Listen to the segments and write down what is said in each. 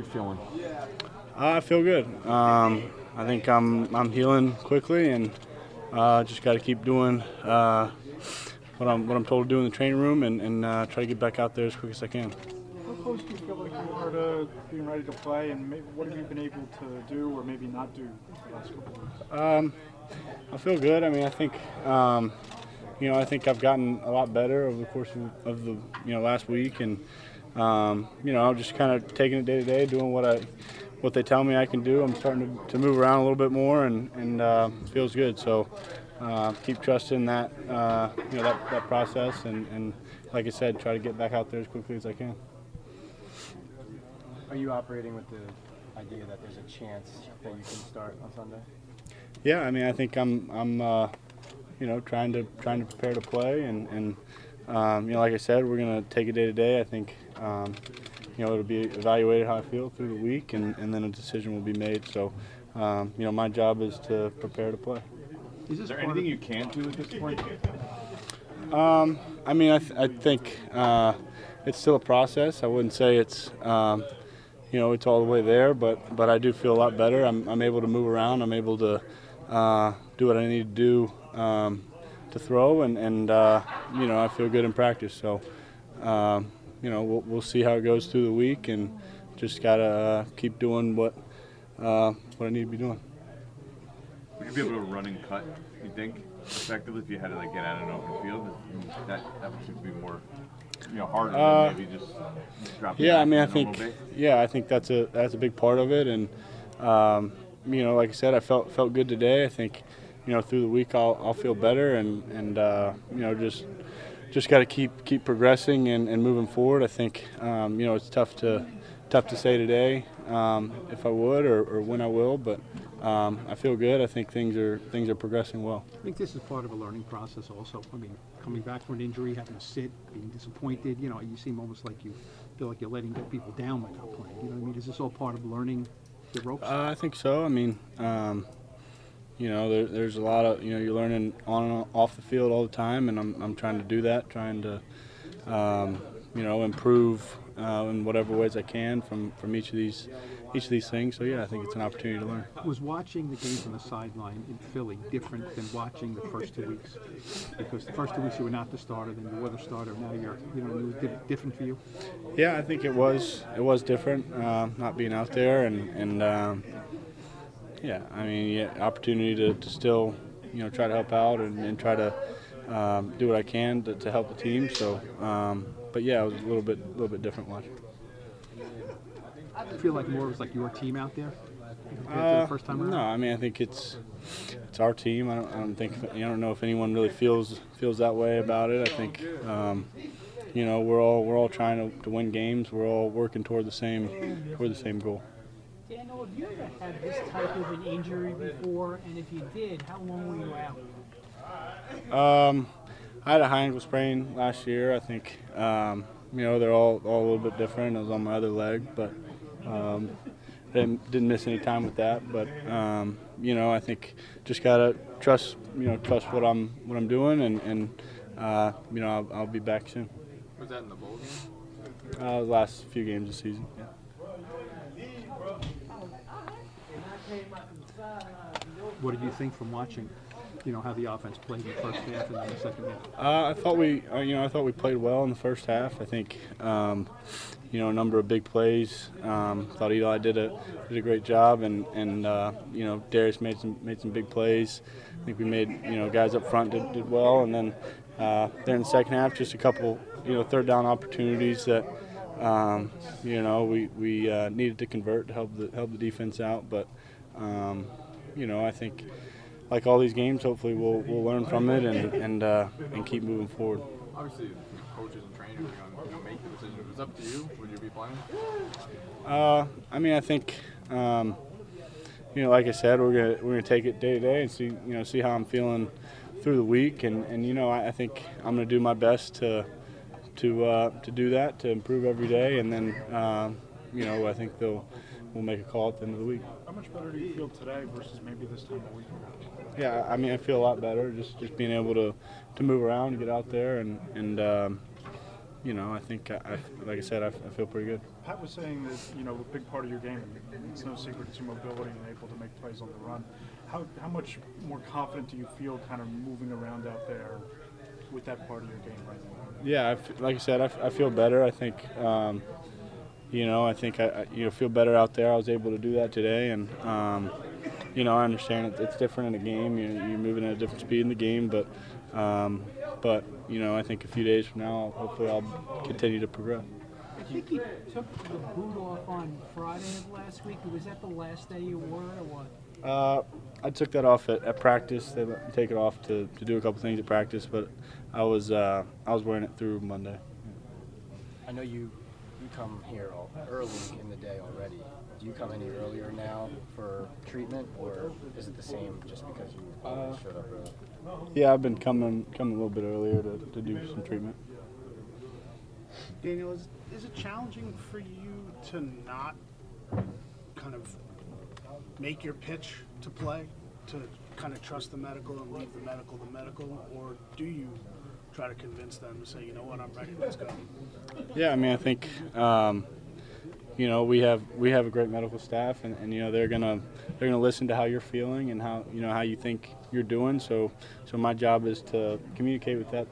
you feeling? Uh, I feel good. Um, I think I'm I'm healing quickly, and uh, just got to keep doing uh, what I'm what I'm told to do in the training room, and, and uh, try to get back out there as quick as I can. How close do you feel like you are to being ready to play, and maybe what have you been able to do or maybe not do the last couple of weeks? Um, I feel good. I mean, I think um, you know I think I've gotten a lot better over the course of, of the you know last week, and um, you know I'm just kind of taking it day to day, doing what I what they tell me I can do. I'm starting to, to move around a little bit more, and and uh, feels good. So. Uh, keep trusting that, uh, you know, that, that process, and, and like I said, try to get back out there as quickly as I can. Are you operating with the idea that there's a chance that you can start on Sunday? Yeah, I mean, I think I'm, I'm, uh, you know, trying to trying to prepare to play, and, and um, you know, like I said, we're gonna take it day to day. I think, um, you know, it'll be evaluated how I feel through the week, and, and then a decision will be made. So, um, you know, my job is to prepare to play. Is there anything you can't do at this point? Um, I mean, I, th- I think uh, it's still a process. I wouldn't say it's, um, you know, it's all the way there, but but I do feel a lot better. I'm, I'm able to move around. I'm able to uh, do what I need to do um, to throw, and and uh, you know, I feel good in practice. So, um, you know, we'll, we'll see how it goes through the week, and just gotta uh, keep doing what uh, what I need to be doing. Would you be able to run and cut? You think effectively if you had to like get out in an open field? That that would be more, you know, harder Uh, than maybe just. Yeah, I mean, I to the normal think yeah, I think that's a that's a big part of it, and um, you know, like I said, I felt felt good today. I think you know through the week I'll I'll feel better, and and uh, you know just just got to keep keep progressing and, and moving forward. I think um, you know it's tough to tough to say today um, if I would or, or when I will, but um, I feel good. I think things are things are progressing well. I think this is part of a learning process also. I mean, coming back from an injury, having to sit, being disappointed, you know, you seem almost like you feel like you're letting people down by not playing. You know what I mean? Is this all part of learning the ropes? Uh, I think so. I mean, um, you know, there, there's a lot of you know you're learning on and off the field all the time, and I'm I'm trying to do that, trying to um, you know improve uh, in whatever ways I can from from each of these each of these things. So yeah, I think it's an opportunity to learn. Was watching the game from the sideline in Philly different than watching the first two weeks? Because the first two weeks you were not the starter, then you were the starter. Now you're, you know, it was di- different for you. Yeah, I think it was it was different uh, not being out there, and and um, yeah, I mean, yeah, opportunity to, to still you know try to help out and, and try to um, do what I can to, to help the team. So, um, but yeah, it was a little bit a little bit different watching. I feel like more was like your team out there Uh, the first time around. No, I mean I think it's it's our team. I don't, I don't think I don't know if anyone really feels feels that way about it. I think um, you know we're all we're all trying to, to win games. We're all working toward the same toward the same goal. Daniel, have you ever had this type of an injury before? And if you did, how long were you out? Um, I had a high ankle sprain last year. I think um, you know they're all all a little bit different. I was on my other leg, but um, didn't didn't miss any time with that. But um, you know I think just gotta trust you know trust what I'm what I'm doing, and and uh, you know I'll, I'll be back soon. Was that in the bowl game? Uh, the last few games this season. Yeah. What did you think from watching, you know, how the offense played in the first half and then the second half? Uh, I thought we, uh, you know, I thought we played well in the first half. I think, um, you know, a number of big plays. Um, thought Eli did a did a great job, and and uh, you know, Darius made some made some big plays. I think we made, you know, guys up front did, did well, and then uh, there in the second half, just a couple, you know, third down opportunities that. Um, you know, we, we uh, needed to convert to help the help the defense out, but um, you know, I think like all these games, hopefully we'll, we'll learn from it and and uh, and keep moving forward. Obviously, coaches and trainers are going to you know, make the decision. If it's up to you, would you be playing? Uh, I mean, I think um, you know, like I said, we're gonna we're gonna take it day to day and see you know see how I'm feeling through the week, and, and you know I, I think I'm gonna do my best to to uh, to do that to improve every day, and then um, you know I think they'll we'll make a call at the end of the week. How much better do you feel today versus maybe this time a week ago? Yeah, I mean I feel a lot better just just being able to to move around, get out there, and and um, you know I think I, I like I said I, I feel pretty good. Pat was saying that you know a big part of your game, it's no secret, it's your mobility and able to make plays on the run. How how much more confident do you feel kind of moving around out there with that part of your game right now? Yeah, I f like I said, I, f- I feel better. I think, um, you know, I think I, I you know feel better out there. I was able to do that today, and um, you know I understand it, it's different in a game. You're, you're moving at a different speed in the game, but um, but you know I think a few days from now, hopefully I'll continue to progress. I think you took the boot off on Friday of last week. Was that the last day you wore it, or what? Uh, I took that off at, at practice. They let me take it off to, to do a couple things at practice, but I was uh, I was wearing it through Monday. I know you you come here all, early in the day already. Do you come any earlier now for treatment, or is it the same just because you always showed up early? Yeah, I've been coming coming a little bit earlier to, to do some treatment. Daniel, is, is it challenging for you to not kind of make your pitch to play, to kind of trust the medical and leave the medical the medical, or do you try to convince them to say, you know what, I'm ready, let's go? Yeah, I mean, I think um, you know we have we have a great medical staff, and, and you know they're gonna they're gonna listen to how you're feeling and how you know how you think you're doing. So so my job is to communicate with that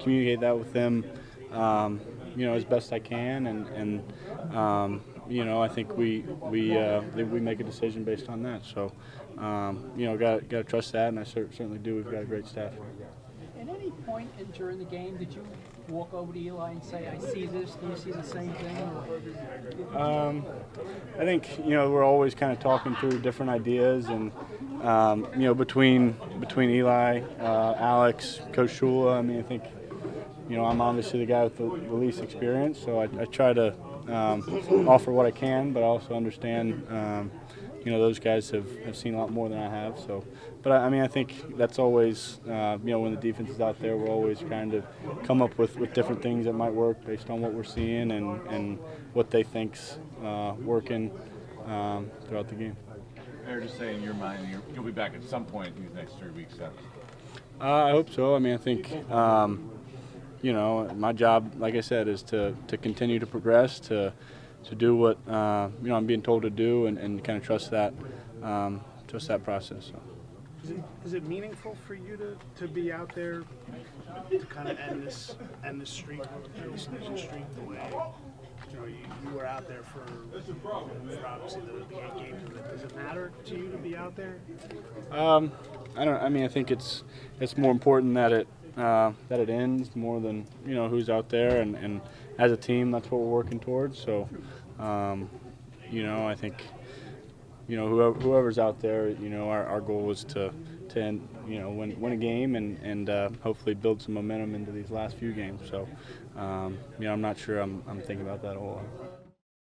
communicate that with them, um, you know, as best I can, and and um, you know I think we we uh, we make a decision based on that. So um, you know got got to trust that, and I cer- certainly do. We've got a great staff. Point in, during the game, did you walk over to Eli and say, "I see this"? Do you see the same thing? Um, I think you know we're always kind of talking through different ideas, and um, you know between between Eli, uh, Alex, Coach Shula. I mean, I think you know I'm obviously the guy with the, the least experience, so I, I try to um, offer what I can, but I also understand. You know those guys have, have seen a lot more than I have. So, but I, I mean I think that's always uh, you know when the defense is out there, we're always trying to come up with, with different things that might work based on what we're seeing and, and what they think's uh, working um, throughout the game. Or just say in your mind, you're, you'll be back at some point in these next three weeks. Then. Uh, I hope so. I mean I think um, you know my job, like I said, is to, to continue to progress to to do what uh, you know I'm being told to do and, and kind of trust that um, trust that process. So. Is it, is it meaningful for you to, to be out there to kind of end this end this streak, end this losing streak the way you know you, you were out there for, for obviously the, the eight games? Does it matter to you to be out there? Um, I don't. I mean, I think it's it's more important that it uh, that it ends more than you know who's out there, and, and as a team, that's what we're working towards. So, um, you know, I think you know whoever, whoever's out there, you know, our, our goal is to to end, you know win win a game and and uh, hopefully build some momentum into these last few games. So, um, you know, I'm not sure I'm I'm thinking about that a whole lot.